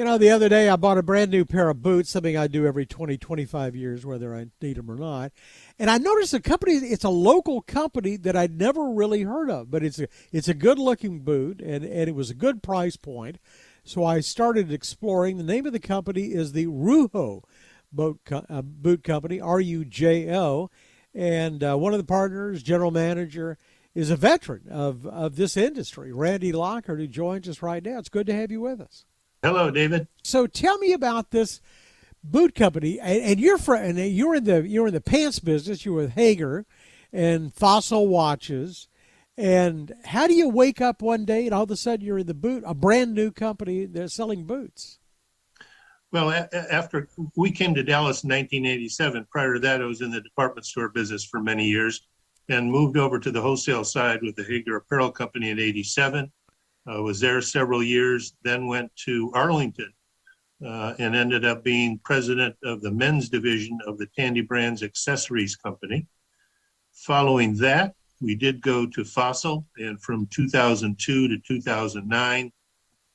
You know, the other day I bought a brand new pair of boots, something I do every 20, 25 years, whether I need them or not. And I noticed a company, it's a local company that I'd never really heard of, but it's a, it's a good looking boot and, and it was a good price point. So I started exploring. The name of the company is the Rujo boat, co- uh, boot company, R U J O. And uh, one of the partners, general manager, is a veteran of, of this industry, Randy Lockhart, who joins us right now. It's good to have you with us. Hello, David. So tell me about this boot company, and, and you're from, and you're in the you're in the pants business. You're with Haggar and Fossil Watches. And how do you wake up one day and all of a sudden you're in the boot, a brand new company that's selling boots? Well, a- after we came to Dallas in 1987, prior to that, I was in the department store business for many years and moved over to the wholesale side with the Haggar Apparel Company in 87 uh, was there several years, then went to Arlington uh, and ended up being president of the men's division of the Tandy Brands Accessories Company. Following that, we did go to Fossil, and from 2002 to 2009,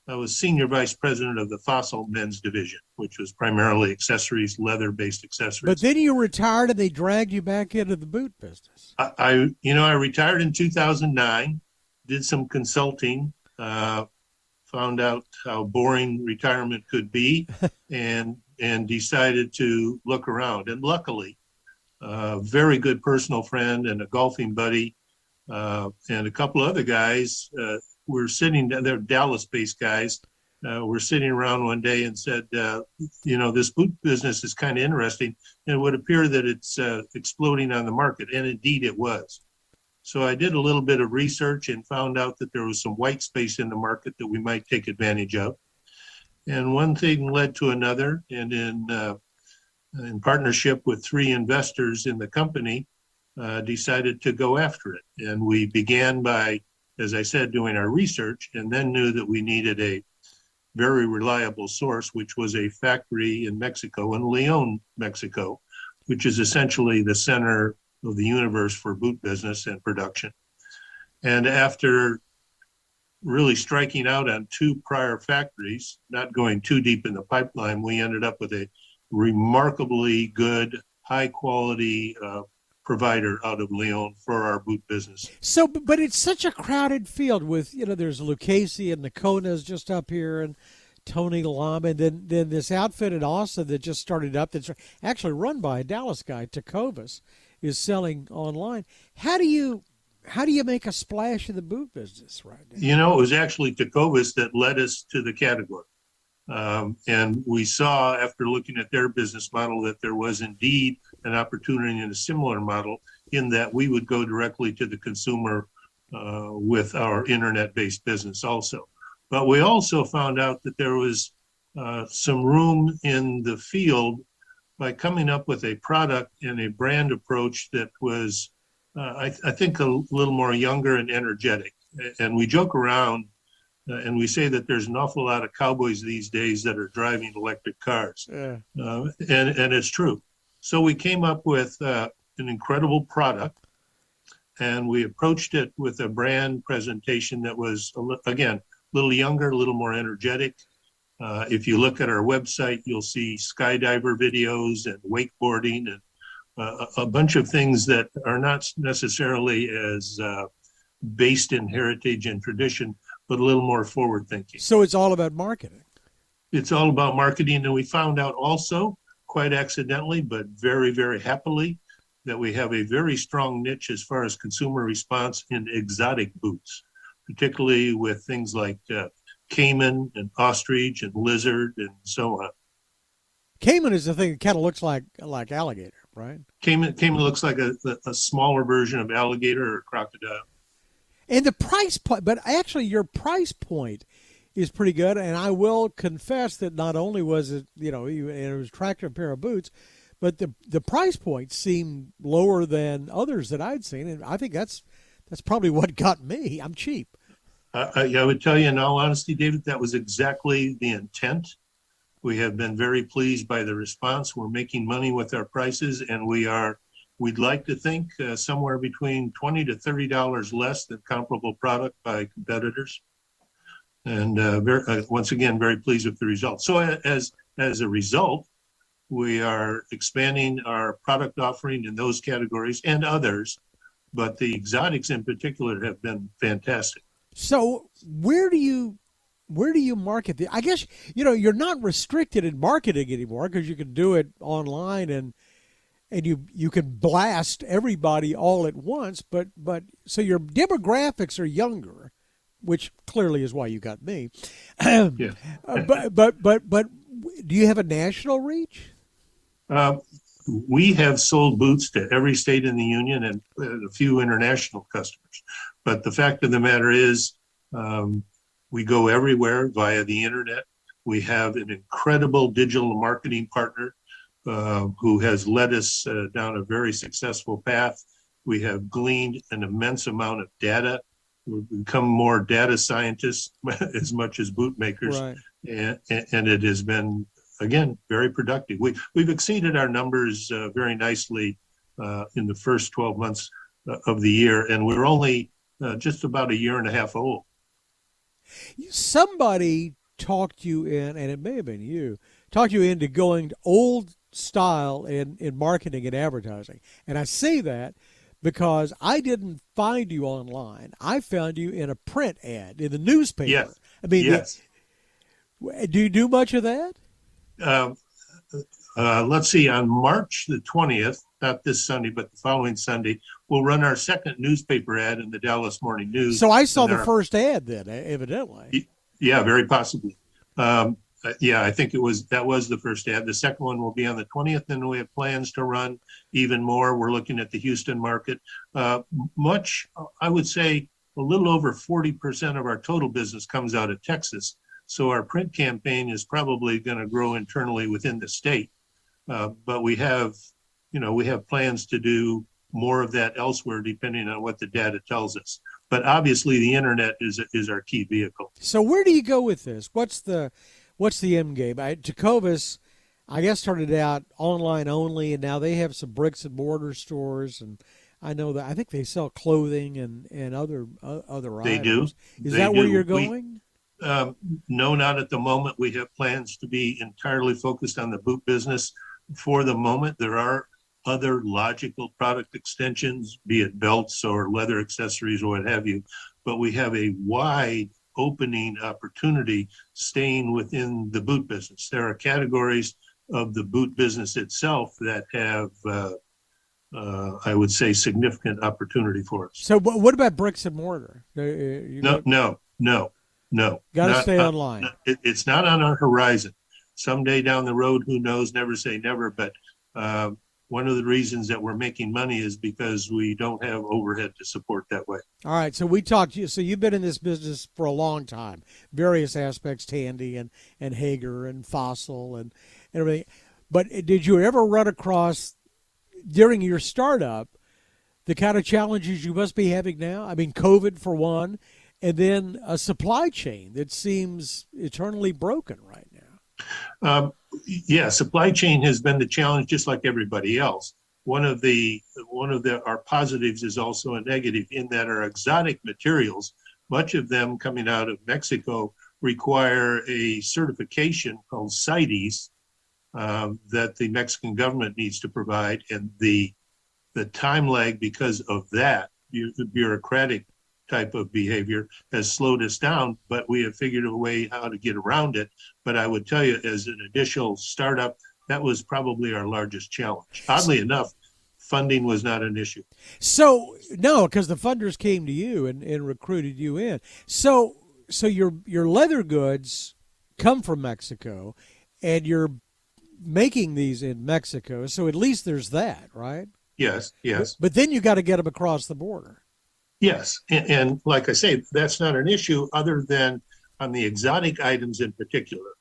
I was senior vice president of the Fossil men's division, which was primarily accessories, leather based accessories. But then you retired and they dragged you back into the boot business. I, I you know, I retired in 2009, did some consulting uh, found out how boring retirement could be, and and decided to look around. And luckily, a very good personal friend and a golfing buddy, uh, and a couple other guys uh, were sitting. They're Dallas-based guys. Uh, were sitting around one day and said, uh, you know, this boot business is kind of interesting, and it would appear that it's uh, exploding on the market, and indeed it was. So I did a little bit of research and found out that there was some white space in the market that we might take advantage of. And one thing led to another, and in uh, in partnership with three investors in the company, uh, decided to go after it. And we began by, as I said, doing our research, and then knew that we needed a very reliable source, which was a factory in Mexico, in Leon, Mexico, which is essentially the center of the universe for boot business and production. And after really striking out on two prior factories, not going too deep in the pipeline, we ended up with a remarkably good, high quality uh, provider out of Leon for our boot business. So, but it's such a crowded field with, you know, there's Lucchese and Nocona's just up here and Tony Lama, and then, then this outfit in Austin that just started up that's actually run by a Dallas guy, Tecovas is selling online. How do you how do you make a splash in the boot business right now? You know, it was actually Tecovas that led us to the category. Um, and we saw after looking at their business model that there was indeed an opportunity in a similar model in that we would go directly to the consumer uh, with our internet based business also. But we also found out that there was uh, some room in the field by coming up with a product and a brand approach that was, uh, I, I, think, a little more younger and energetic. And we joke around uh, and we say that there's an awful lot of cowboys these days that are driving electric cars. Yeah. Uh, and, and it's true. So we came up with uh, an incredible product and we approached it with a brand presentation that was, again, a little younger, a little more energetic, uh, if you look at our website, you'll see skydiver videos and wakeboarding and uh, a bunch of things that are not necessarily as uh, based in heritage and tradition, but a little more forward thinking. So it's all about marketing. It's all about marketing. And we found out also, quite accidentally, but very, very happily, that we have a very strong niche as far as consumer response in exotic boots, particularly with things like uh, caiman and ostrich and lizard and so on. Caiman is the thing that kind of looks like like alligator, right? Caiman caiman looks like a, a smaller version of alligator or crocodile. And the price point, but actually your price point is pretty good. And I will confess that not only was it, you know, and it was attractive a pair of boots, but the the price point seemed lower than others that I'd seen, and I think that's that's probably what got me. I'm cheap. I, I would tell you, in all honesty, David, that was exactly the intent. We have been very pleased by the response. We're making money with our prices, and we are. We'd like to think uh, somewhere between twenty to thirty dollars less than comparable product by competitors. and uh, very, uh, once again, very pleased with the results. So as as a result, we are expanding our product offering in those categories and others, but the exotics in particular have been fantastic. So where do you where do you market the I guess you know you're not restricted in marketing anymore because you can do it online and and you you can blast everybody all at once but but so your demographics are younger which clearly is why you got me. Yeah. uh, but but but but do you have a national reach? Uh, we have sold boots to every state in the union and a few international customers but the fact of the matter is um, we go everywhere via the internet we have an incredible digital marketing partner uh, who has led us uh, down a very successful path. We have gleaned an immense amount of data. We've become more data scientists as much as bootmakers, right. and, and it has been again very productive. We we've exceeded our numbers uh, very nicely uh, in the first 12 months uh, of the year, and we're only just about a year and a half old. Somebody talked you in, and it may have been you, talked you into going to old style in, in marketing and advertising. And I say that because I didn't find you online. I found you in a print ad in the newspaper. Yes. I mean, yes. Do you do much of that? Um, uh, let's see, on March the 20th, not this Sunday, but the following Sunday, we'll run our second newspaper ad in the Dallas Morning News. So I saw the first ad then, evidently. Yeah, very possibly. Um, uh, yeah, I think it was that was the first ad. The second one will be on the 20th, and we have plans to run even more. We're looking at the Houston market. Uh, much, I would say, a little over 40% of our total business comes out of Texas. So our print campaign is probably going to grow internally within the state. Uh, but we have, you know, we have plans to do more of that elsewhere, depending on what the data tells us. But obviously, the internet is is our key vehicle. So where do you go with this? What's the what's the end game? I, Tecovas, I guess, started out online only, and now they have some bricks and mortar stores, and I know that I think they sell clothing and and other uh, other they items. Do. Is they that do. where you're going? We, um, no, not at the moment. We have plans to be entirely focused on the boot business. For the moment, there are other logical product extensions, be it belts or leather accessories or what have you. But we have a wide opening opportunity staying within the boot business. There are categories of the boot business itself that have, uh, uh, I would say, significant opportunity for us. So, what about bricks and mortar? Uh, you no, got, no, no, no. Got to stay online. It, it's not on our horizon. Someday down the road, who knows? Never say never. But uh, one of the reasons that we're making money is because we don't have overhead to support that way. All right, so we talked you. So you've been in this business for a long time, various aspects, Tandy and and Haggar and Fossil and, and everything. But did you ever run across during your startup the kind of challenges you must be having now? I mean, COVID for one, and then a supply chain that seems eternally broken right now. Um, yeah, supply chain has been the challenge, just like everybody else. One of the one of the our positives is also a negative in that our exotic materials, much of them coming out of Mexico, require a certification called CITES um, that the Mexican government needs to provide, and the the time lag because of that bureaucratic type of behavior has slowed us down, but we have figured a way how to get around it. But I would tell you, as an initial startup, that was probably our largest challenge. Oddly enough, funding was not an issue. So no, because the funders came to you and, and recruited you in. So so your your leather goods come from Mexico, and you're making these in Mexico. So at least there's that, right? Yes, yes. But, but then you got to get them across the border. Yes, and, and, like I say, that's not an issue other than on the exotic items in particular,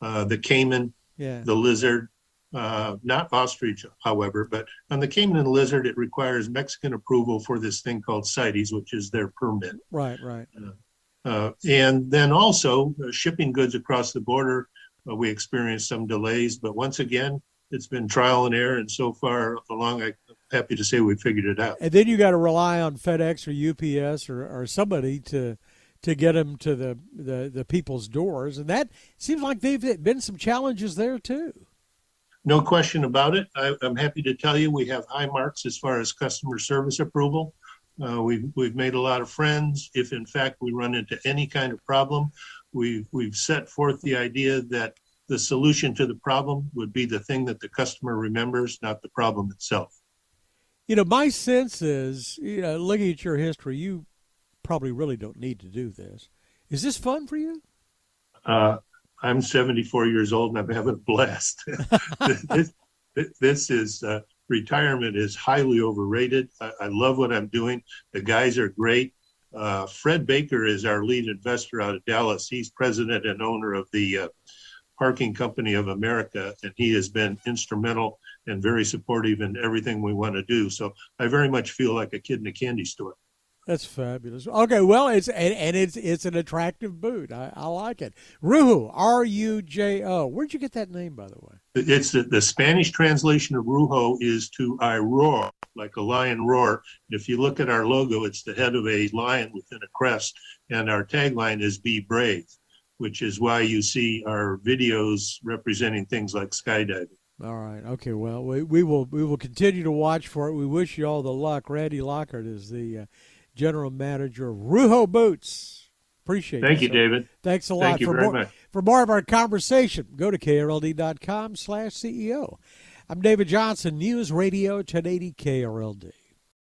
uh, the caiman, yeah. the lizard, uh, not ostrich, however, but on the caiman and lizard, it requires Mexican approval for this thing called CITES, which is their permit. Right, right. Uh, uh and then also uh, shipping goods across the border, uh, we experienced some delays, but once again, it's been trial and error, and so far along, I happy to say we figured it out. And then you got to rely on FedEx or UPS or, or somebody to to get them to the, the, the people's doors. And that seems like they've been some challenges there too. No question about it. I, am happy to tell you we have high marks as far as customer service approval. Uh, we've, we've made a lot of friends. If in fact we run into any kind of problem, we've, we've set forth the idea that the solution to the problem would be the thing that the customer remembers, not the problem itself. You know, my sense is, you know, looking at your history, you probably really don't need to do this. Is this fun for you? Uh, I'm 74 years old and I'm having a blast. this, this, is uh, retirement is highly overrated. I, I, love what I'm doing. The guys are great. Uh, Fred Baker is our lead investor out of Dallas. He's president and owner of the uh, Parking Company of America, and he has been instrumental and very supportive in everything we want to do. So I very much feel like a kid in a candy store. That's fabulous. Okay, well, it's and, and it's it's an attractive boot. I, I like it. Rujo, R U J O. Where'd you get that name, by the way? It's the, the Spanish translation of Rujo is to I roar, like a lion roar. And If you look at our logo, it's the head of a lion within a crest, and our tagline is "Be brave," which is why you see our videos representing things like skydiving. All right. Okay. Well, we, we will we will continue to watch for it. We wish you all the luck. Randy Lockhart is the uh, general manager of Rujo Boots. Appreciate it. Thank you, David. Thanks a lot. Thank you for very more, much. For more of our conversation, go to krld.com slash CEO. I'm David Johnson, News Radio 1080 KRLD.